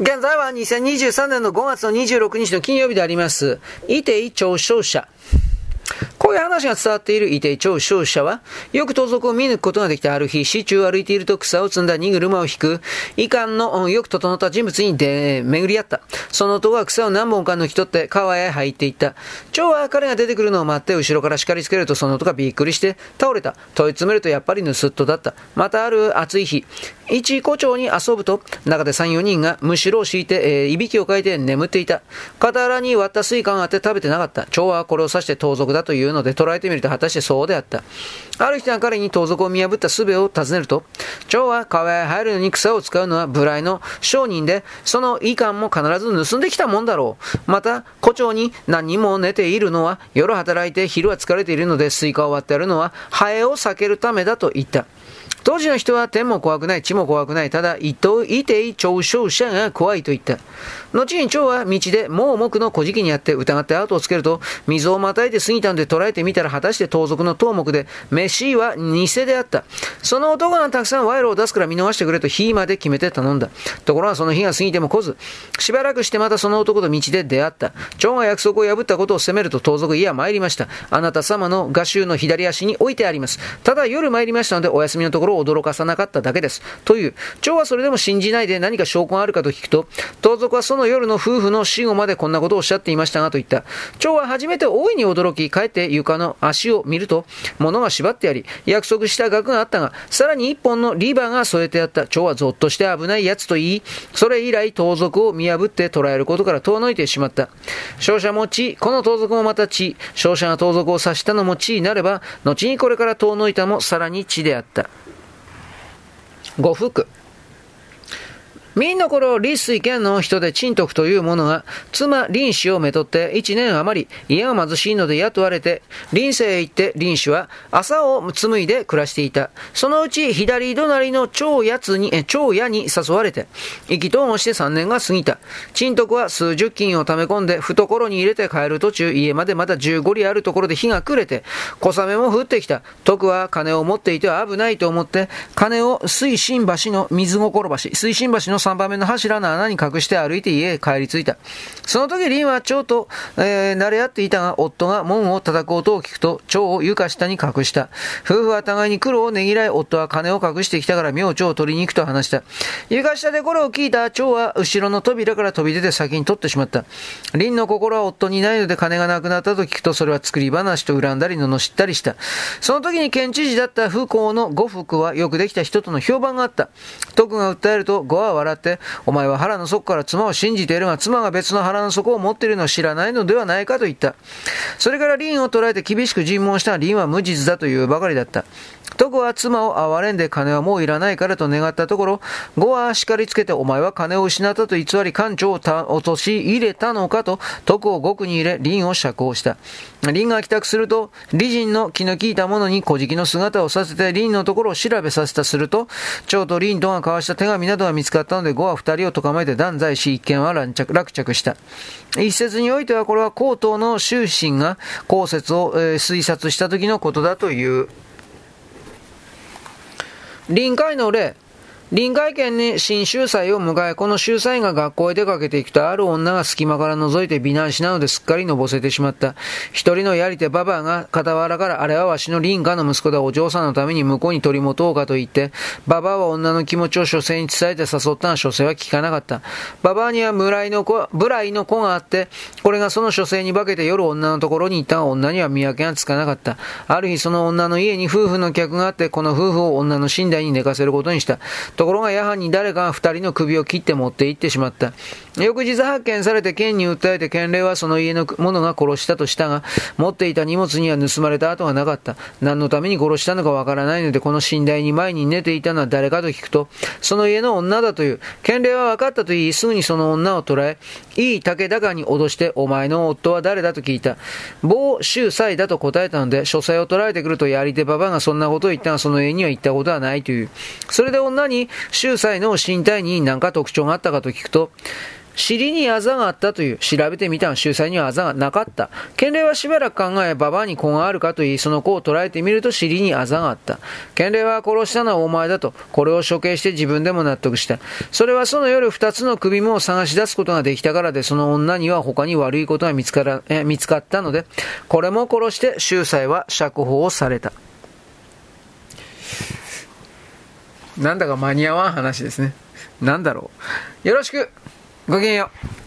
現在は2023年の5月の26日の金曜日であります。いてい聴証者。こういう話が伝わっているいて超消費者は、よく盗賊を見抜くことができたある日、市中を歩いていると草を積んだ荷車を引く、遺憾のよく整った人物にで巡り合った。その男は草を何本か抜き取って川へ入っていった。蝶は彼が出てくるのを待って後ろから叱りつけるとその男がびっくりして倒れた。問い詰めるとやっぱり盗人だった。またある暑い日、一胡蝶に遊ぶと、中で三、四人がむしろを敷いて、えー、いびきをかいて眠っていた。傍らに割ったスイカがあって食べてなかった。蝶はこれを指して盗賊だというので捉えてみると果たしてそうであった。ある人が彼に盗賊を見破った術を尋ねると、蝶は川へ入るのに草を使うのは無頼の商人で、その遺憾も必ず盗んできたもんだろう。また、胡蝶に何人も寝ているのは、夜働いて昼は疲れているのでスイカを割ってあるのは、ハエを避けるためだと言った。当時の人は天も怖くない、地も怖くない、た。だ、いといてい嘲笑者が怖いと言った。後に蝶は道で盲目の小敷にあって疑って後をつけると、水をまた。いで過ぎたんで捉えてみた。ら果たして盗賊の頭目で、飯は偽であった。その男がたくさん賄賂を出すから見逃してくれと日まで決めて頼んだ。ところがその日が過ぎても来ず、しばらくしてまた。その男と道で出会った。蝶が約束を破った。ことを責めると盗賊、いや参りました。あなた。様の画集の左足に置いてあります。ただ夜参りました。のでお休みのところを驚かさなかっただけです。という。蝶はそれでも信じないで何か証拠があるかと聞くと、盗賊はその夜の夫婦の死後までこんなことをおっしゃっていましたがと言った。蝶は初めて大いに驚き、帰って床の足を見ると、物が縛ってあり、約束した額があったが、さらに一本のリバーが添えてあった。蝶はぞっとして危ない奴と言い、それ以来盗賊を見破って捕らえることから遠のいてしまった。勝者も地、この盗賊もまた地、勝者が盗賊を刺したのも地になれば、後にこれから遠のいたもさらに地であった。呉服。明の頃、立水県の人で陳徳という者が、妻林氏をめとって一年余り、家が貧しいので雇われて、林世へ行って林氏は朝を紡いで暮らしていた。そのうち左隣の長屋に、長屋に誘われて、意気投合して三年が過ぎた。陳徳は数十金を溜め込んで、懐に入れて帰る途中、家までまだ十五里あるところで日が暮れて、小雨も降ってきた。徳は金を持っていては危ないと思って、金を水新橋の水心橋、水新橋の3番目の柱の穴に隠して歩いて家へ帰り着いた。その時、リンは蝶と、えー、慣れ合っていたが、夫が門を叩く音を聞くと、蝶を床下に隠した。夫婦は互いに苦労をねぎらい、夫は金を隠してきたから明朝を取りに行くと話した。床下でこれを聞いた蝶は、後ろの扉から飛び出て先に取ってしまった。リンの心は夫にないので金がなくなったと聞くと、それは作り話と恨んだり罵ったりした。その時に県知事だった不幸の呉服はよくできた人との評判があった。徳が訴えると、呉は笑って、お前は腹の底から妻を信じているが、妻が別の腹の底を持っているのを知らないのではないかと言った。それからリンを捉えて厳しく尋問したが、リンは無実だというばかりだった。徳は妻を憐れんで金はもういらないからと願ったところ、語は叱りつけてお前は金を失ったと偽り艦長を落し入れたのかと、徳を獄に入れ、林を釈放した。林が帰宅すると、李人の気の利いた者に小敷の姿をさせて林のところを調べさせたすると、長と林とが交わした手紙などが見つかったので、語は二人を捕まえて断罪し、一件は乱着落着した。一説においてはこれは高等の終身が公説を、えー、推察した時のことだという。臨海の例、臨海県に新秀才を迎え、この秀才が学校へ出かけていくと、ある女が隙間から覗いて美男子なのですっかりのぼせてしまった。一人のやり手ババアが傍らから、あれはわしの林家の息子だ、お嬢さんのために向こうに取り持とうかと言って、ババアは女の気持ちを書生に伝えて誘ったが、書生は聞かなかった。ババアには無頼の子、無頼の子があって、これがその書生に化けて夜女のところに行ったが、女には見分けがつかなかった。ある日その女の家に夫婦の客があって、この夫婦を女の寝台に寝かせることにした。ところが夜半に誰かが二人の首を切って持って行ってしまった。翌日発見されて県に訴えて県令はその家の者が殺したとしたが、持っていた荷物には盗まれた跡がなかった。何のために殺したのかわからないので、この寝台に前に寝ていたのは誰かと聞くと、その家の女だという。県令は分かったと言い、すぐにその女を捕らえ、いい竹高に脅して、お前の夫は誰だと聞いた。某秀才だと答えたので、書斎を捕らえてくるとやり手ババがそんなことを言ったが、その家には行ったことはないという。それで女に、秀才の身体に何か特徴があったかと聞くと、尻にあざがあったという。調べてみたが、秀才にはあざがなかった。県令はしばらく考え、馬場に子があるかと言い、その子を捉えてみると尻にあざがあった。県令は殺したのはお前だと、これを処刑して自分でも納得した。それはその夜二つの首も探し出すことができたからで、その女には他に悪いことが見つからえ見つかったので、これも殺して秀才は釈放をされた。なんだか間に合わん話ですね。なんだろう。よろしく。ごきげんよう。